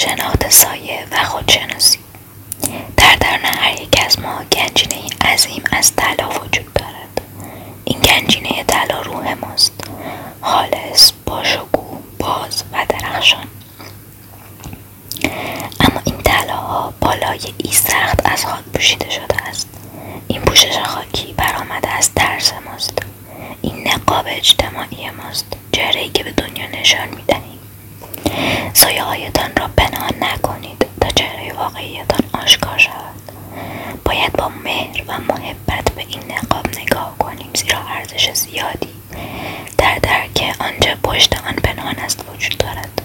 شناخت سایه و خودشناسی. در درون هر یک از ما گنجینه عظیم از طلا وجود دارد. این گنجینه طلا روح ماست. خالص باشگو باز و درخشان. اما این طلاها بالای ای سخت از خاک پوشیده شده است. این پوشش خاکی برآمده از ترس ماست. این نقاب اجتماعی ماست. چهره که به دنیا نشان می‌دهیم. سایه هایتان را پنهان نکنید تا چهره واقعیتان آشکار شود. باید با مهر و محبت به این نقاب نگاه کنیم زیرا ارزش زیادی در درک آنچه پشت آن پنهان است وجود دارد.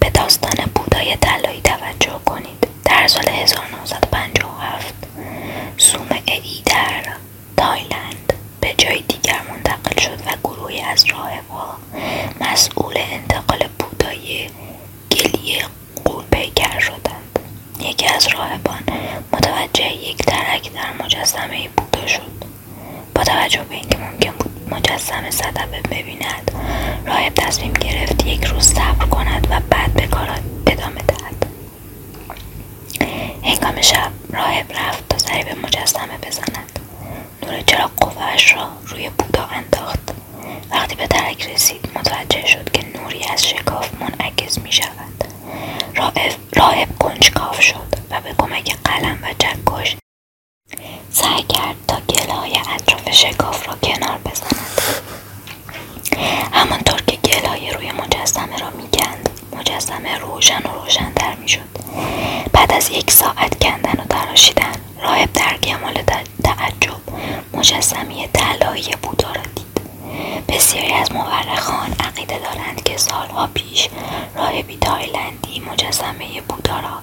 به داستان بودای طلایی توجه کنید. در سال 1957 سومه ای در تایلند به جای دیگر منتقل شد و گروهی از راهبها مسئول انتقال بودای گلی قول پیکر شدند یکی از راهبان متوجه یک ترک در مجسمه بودا شد به اینکه ممکن بود مجسمه صدبه ببیند راهب تصمیم گرفت یک روز صبر کند و بعد به کار ادامه دهد. هنگام شب راهب رفت تا سری به مجسمه بزند. نور چراغ قوهاش را روی بودا انداخت. وقتی به ترک رسید متوجه شد که نوری از شکاف منعکس می شود راهب کنجکاو شد و به کمک قلم و چکش سعی کرد تا گلهای اطراف شکاف را کنار بزند. همانطور که گلهای روی مجسمه را می‌کند مجسمه روشن و روشنتر می‌شد. بعد از یک ساعت کندن و تراشیدن راهب در کمال تعجب مجسمه طلایی بودا را دید. بسیاری از مورخان سالها پیش راهبی تایلندی مجسمه بودا را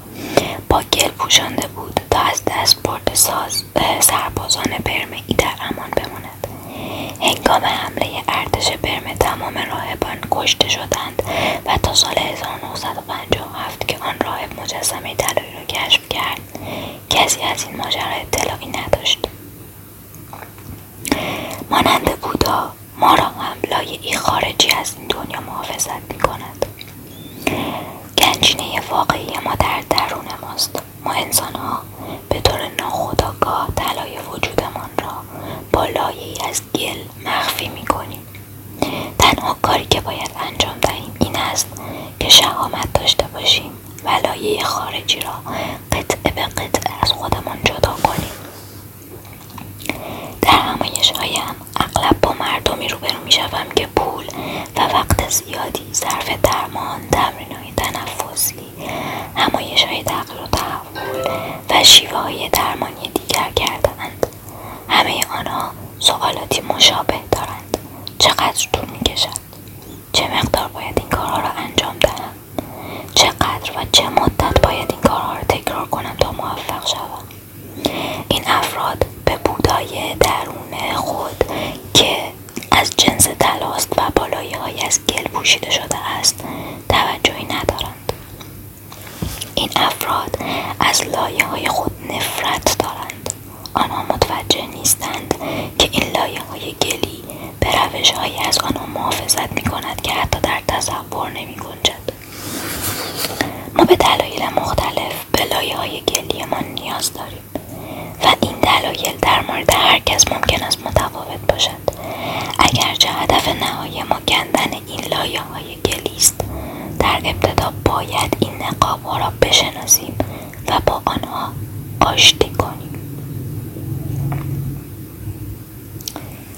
با گل پوشانده بود تا از دست برد ساز سربازان برمهای در امان بماند. هنگام حمله ارتش برمه تمام راهبان کشته شدند و تا سال 1957 که آن راهب مجسمه طلایی را کشف کرد کسی از این ماجرا اطلاعی نداشت. مانند بودا ما را هم ای خارجی از این دنیا محافظت می کند گنجینه واقعی ما در درون ماست. ما انسان ها به طور ناخداگاه طلای وجودمان را با لایه از گل مخفی می کنیم تنها کاری که باید انجام دهیم این است که شهامت داشته باشیم و لایه خارجی را قطعه به قطعه از خودمان جدا کنیم. همایش هایم اغلب با مردمی روبرو می شوم که پول و وقت زیادی صرف درمان تمرین های تنفسی همایش های تغییر و تحول و شیوه های درمانی دیگر کردند همه آنها سوالاتی مشابه دارند. چقدر طول می کشد؟ چه مقدار باید این کارها را انجام دهم؟ چقدر و چه مدت باید این کارها را تکرار کنم تا موفق شوم؟ این افراد به بودای درون خود که از جنس تلاست و بالایه های از گل پوشیده شده است توجهی ندارند. این افراد از لایه های خود نفرت دارند. آنها متوجه نیستند که این لایه های گلی به روش هایی از آنها محافظت می کند که حتی در تصور نمی گنجد. ما به دلایل مختلف به لایه های گلی ما نیاز داریم. و این دلایل در مورد هر کس ممکن است متفاوت باشد. اگرچه هدف نهایی ما کندن این لایه های گلی است در ابتدا باید این نقاب ها را بشناسیم و با آنها آشتی کنیم.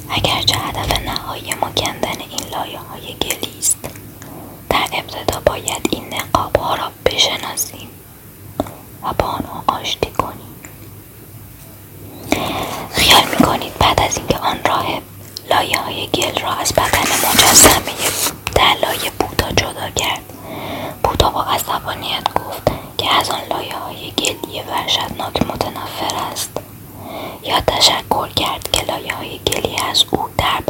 اگرچه هدف نهایی ما کندن این لایه های گلی است در ابتدا باید این نقاب ها را بشناسیم و با آنها آشتی کنیم. خیال می‌کنید بعد از اینکه آن راهب لایه های گل را از بدن مجسمه دلای بودا جدا کرد بودا با عصبانیت گفت که از آن لایه های گلی ورشتناک متنفر است. یا تشکر کرد که لایه های گلی از او در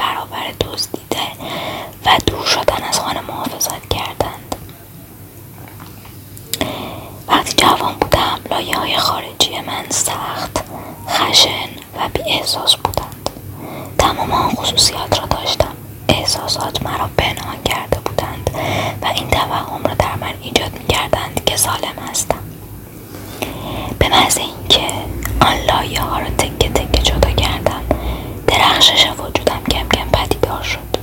احساسات مرا پنهان کرده بودند و این توهم را در من ایجاد می کردند که سالم هستم. به محض اینکه آن لایه ها را تکه تکه جدا کردم درخشش وجودم کم کم پدیدار شد.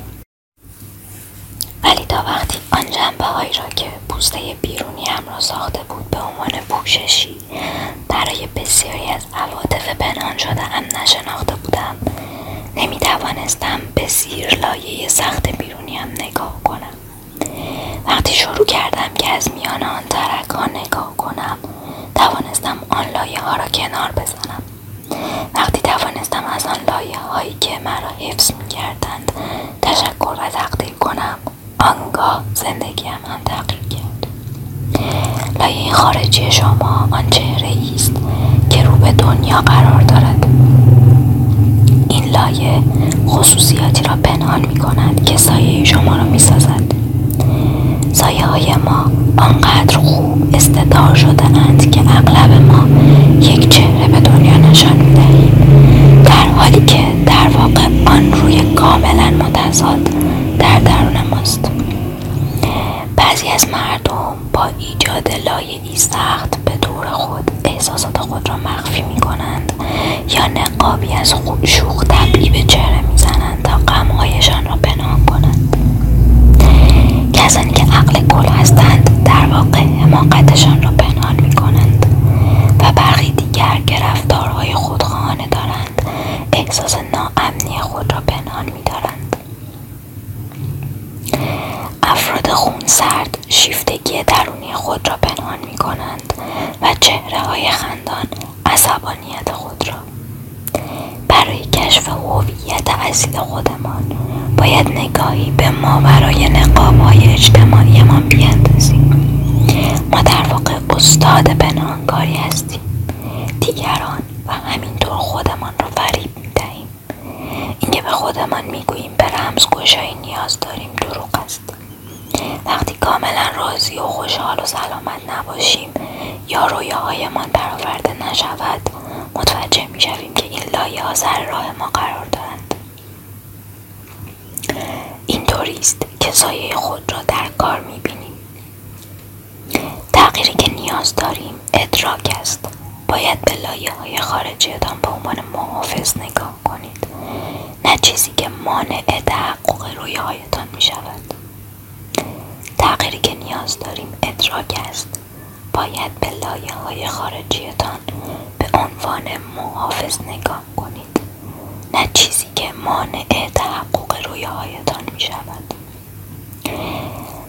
ولی تا وقتی آن جنبه هایی را که پوسته بیرونی هم را ساخته بود به عنوان پوششی برای بسیاری از عواطف پنهان شده هم نشناخته بودم نمی توانستم به زیر لایه سخت بیرونیم نگاه کنم. وقتی شروع کردم که از میان آن ترک ها نگاه کنم توانستم آن لایه ها را کنار بزنم. وقتی توانستم از آن لایه هایی که مرا حفظ می کردند تشکر و تقدیر کنم آنگاه زندگیم هم تغییر کرد. لایه خارجی شما آن چهره است که رو به دنیا قرار دارد. لایه خصوصیاتی را پنهان می کند که سایه شما را می سازد سایه های ما آنقدر خوب استدار شده اند که اغلب ما یک چهره به دنیا نشان می دهیم در حالی که در واقع آن روی کاملا متضاد در درون ماست. بعضی از مردم با ایجاد لایه سخت به دور خود احساسات خود را مخفی می کنند یا نقابی از شوخ طبعی به چهره می‌زنند تا غمهایشان را پنهان کنند کسانی که عقل کل هستند در واقع حماقتشان را پنهان می کنند و برخی دیگر که رفتارهای خودخواهانه دارند احساس ناامنی خود را پنهان می دارند. افراد خونسرد شیفتگی درونی خود را پنهان می کنند و چهره های خندان عصبانیت خود را برای کشف هویت اصیل خودمان باید نگاهی به ما برای نقاب های بیندازیم ما در واقع استاد پنهانکاری هستیم. دیگران و همینطور خودمان را فریب می‌دهیم. اینکه به خودمان می‌گوییم به رمز گشایی نیاز داریم دروغ است. وقتی کاملا راضی و خوشحال و سلامت نباشیم یا رویاهایمان برآورده نشود متوجه می‌شویم که این لایه ها سر راه ما قرار دارند اینطوری است که سایه خود را در کار می‌بینیم. تغییری که نیاز داریم ادراک است. باید به لایه های خارجیتان به عنوان محافظ نگاه کنید. نه چیزی که مانع تحقق رویاهایتان می شود تغییری که نیاز داریم ادراک است. باید به لایه های خارجیتان به عنوان محافظ نگاه کنید. نه چیزی که مانع تحقق رویاهایتان می شود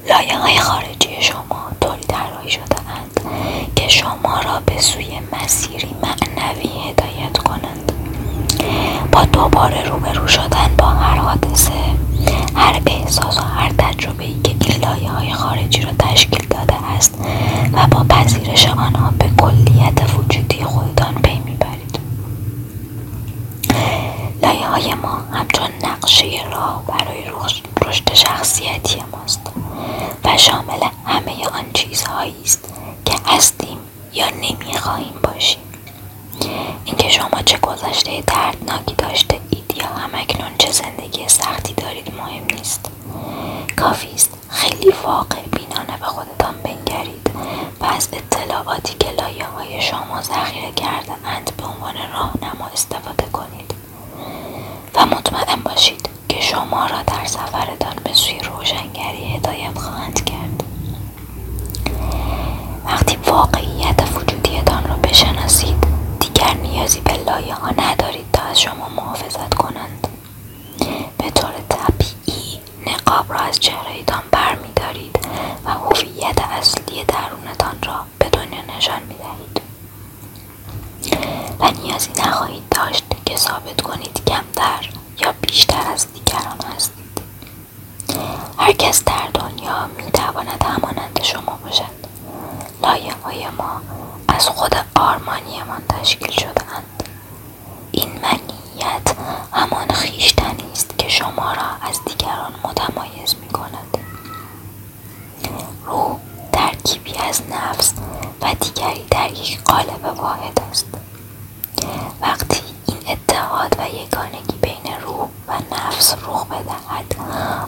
لایه های خارجی شما طوری طراحی شده اند که شما را به سوی مسیری معنوی هدایت کنند. با دوباره روبرو شدن با هر حادثه هر احساس و هر تجربه ای که این لایه های خارجی را تشکیل داده است و با پذیرش آنها به کلیت وجودی خودتان پی لایه های ما همچون نقشه راه برای رشد شخصیتی ماست و شامل همه آن چیزهایی است که هستیم یا نمی‌خواهیم باشیم. اینکه شما چه گذشته دردناکی داشته اید یا همکنون چه زندگی سختی دارید مهم نیست. کافی است خیلی واقع بینانه به خودتان بنگرید و از اطلاعاتی که لایه های شما ذخیره کرده اند به عنوان راهنما استفاده کنید. و مطمئن باشید که شما را در سفرتان به سوی روشنگری هدایت خواهند کرد. وقتی واقعیت وجودیتان را بشناسید دیگر نیازی به لایه ها ندارید تا از شما محافظت کنند. به طور طبیعی نقاب را از چهرهتان بر می دارید و هویت اصلی درونتان را به دنیا نشان می دهید و نیازی نخواهید داشت که ثابت کنید کمتر یا بیشتر از دیگران هستید. هر کس در دنیا می تواند همانند شما باشد. لایه های ما از خود آرمانیمان تشکیل شده اند این منیت همان خیشتنی است که شما را از دیگران متمایز می کند روح ترکیبی از نفس و دیگری در یک قالب واحد است. رخ بدهد.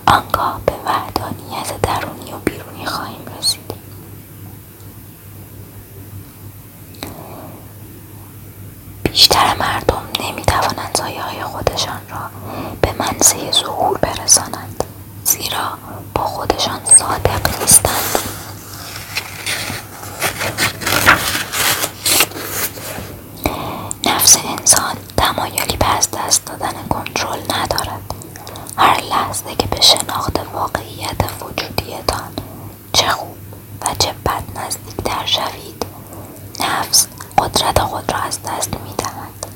آنگاه به وحدانیت درونی و بیرونی خواهیم رسید. بیشتر مردم نمی توانند های خودشان را به منزه ظهور برسانند زیرا با خودشان صادق نیستند. نفس انسان تمایلی به از دست دادن کنترل ندارد. که به شناخت واقعیت وجودیتان چه خوب و چه بد نزدیکتر شوید نفس قدرت خود را از دست می دهد.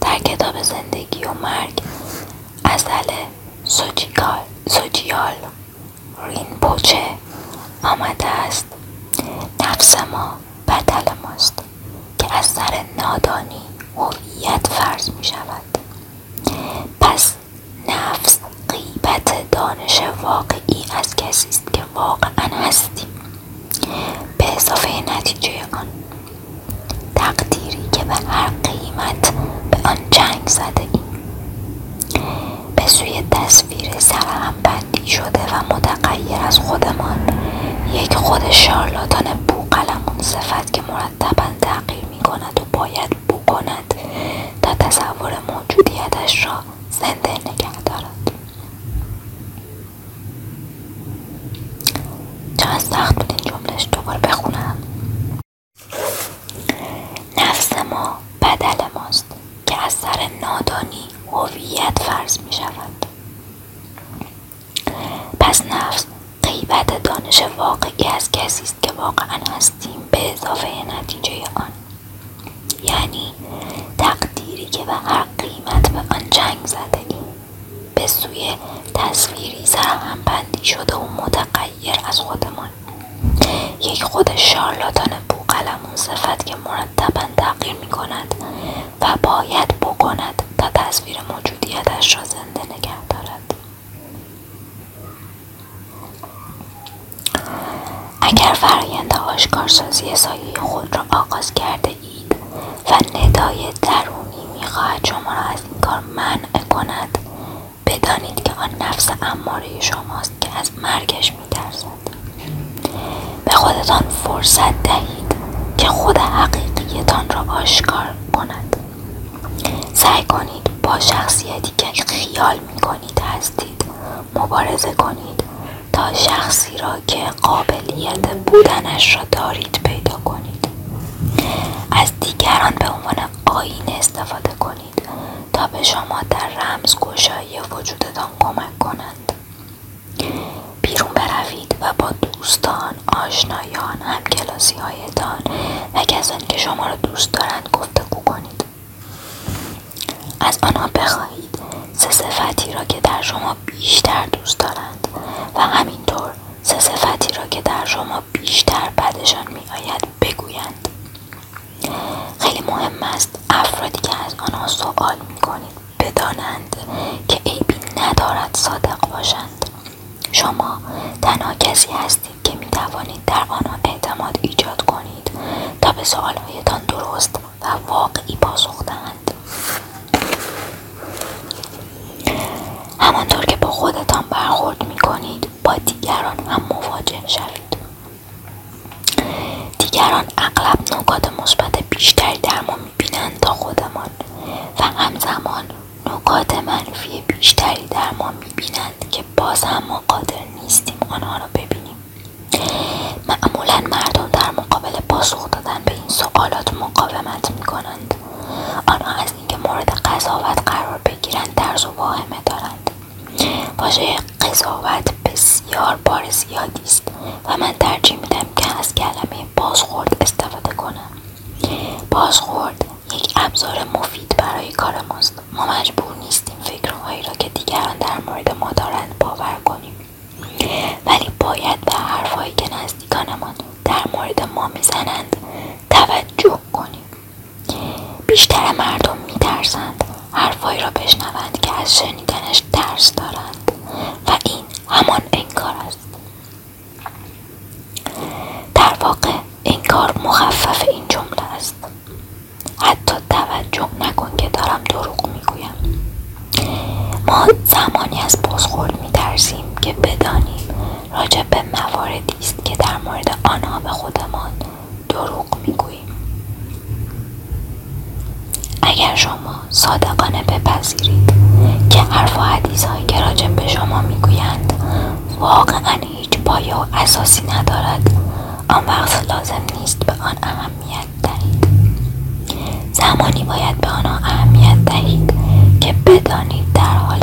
در کتاب زندگی و مرگ ازل سوجیال رینپوچه آمده است نفس ما بدل ماست که از سر نادانی هویت فرض می شود پس نفس دانش واقعی از کسی است که واقعا هستیم. به اضافه نتیجه آن تقدیری که به هر قیمت به آن جنگ زده ایم. به سوی تصویر سرهم بندی شده و متغیر از خودمان یک خود شارلاتان بوقلمون صفت که مرتبا تغییر می کند و باید بکند تا تصور موجودیتش را زنده نگه دارد چقدر سخت بود این جملهش دوباره بخونم نفس ما بدل ماست که از سر نادانی هویت فرض می شود پس نفس غیبت دانش واقعی از کسی است که واقعا هستیم به اضافه نتیجه آن یعنی تقدیری که به هر قیمت به آن جنگ زده ایم سوی تصویری سرهم بندی شده و متغیر از خودمان. یک خود شارلاتان بوقلمون صفت که مرتبا تغییر می کند و باید بکند تا تصویر موجودیتش را زنده نگه دارد. اگر فرایند آشکارسازی سایه خود را آغاز کرده اید و ندای درونی می‌خواهد شما را از این کار منع کند نفس اماره شماست که از مرگش میترسد. به خودتان فرصت دهید که خود حقیقیتان را آشکار کند. سعی کنید با شخصیتی که خیال می‌کنید هستید مبارزه کنید تا شخصی را که قابلیت بودنش را دارید پیدا کنید. از دیگران به عنوان آینه استفاده کنید. تا به شما در رمزگشایی وجودتان کمک کنند بیرون بروید و با دوستان آشنایان هایتان و کسانی که شما را دوست دارند گفتگو کنید. از آنها بخواهید سه صفتی را که در شما بیشتر دوست دارند و همینطور سه صفتی را که در شما بیشتر بدشان میآید بگویند. خیلی مهم است از آنها سوال می کنید بدانند که عیبی ندارد صادق باشند. شما تنها کسی هستید که می توانید در آنها اعتماد ایجاد کنید تا به سوالهایتان درست و واقعی پاسخ دهند. همانطور که با خودتان برخورد می کنید با دیگران هم مواجه شوید. دیگران اغلب نکات مثبت بیشتری در ما می‌بینند تا خودمان و همزمان نکات منفی بیشتری در ما می‌بینند که باز هم ما قادر نیستیم آنها را ببینیم. معمولا مردم در مقابل پاسخ دادن به این سوالات مقاومت می‌کنند. آنها از اینکه مورد قضاوت قرار بگیرند درز و واهمه دارند. واژه قضاوت بسیار بار زیادی است و من ترجیح میدم که از کلمه بازخورد استفاده کنم بازخورد یک ابزار مفید برای کار ماست ما مجبور نیستیم فکرهایی را که دیگران در مورد ما دارند باور کنیم. ولی باید به حرفهایی که نزدیکانمان در مورد ما می‌زنند توجه کنیم. بیشتر مردم میترسند حرفهایی را بشنوند که از شنیدنش ترس دارند و این همان انکار است در واقع انکار مخفف این جمله است حتی توجه نکن که دارم دروغ می‌گویم ما زمانی از بازخورد میترسیم که بدانیم راجع به مواردی است که در مورد آنها به خودمان دروغ می‌گوییم. اگر شما صادقانه بپذیرید که حرف و حدیث هایی که راجع به شما می‌گویند واقعا هیچ پایه و اساسی ندارد آن وقت لازم نیست به آن اهمیت دهید. زمانی باید به آنها اهمیت دهید که بدانید در حال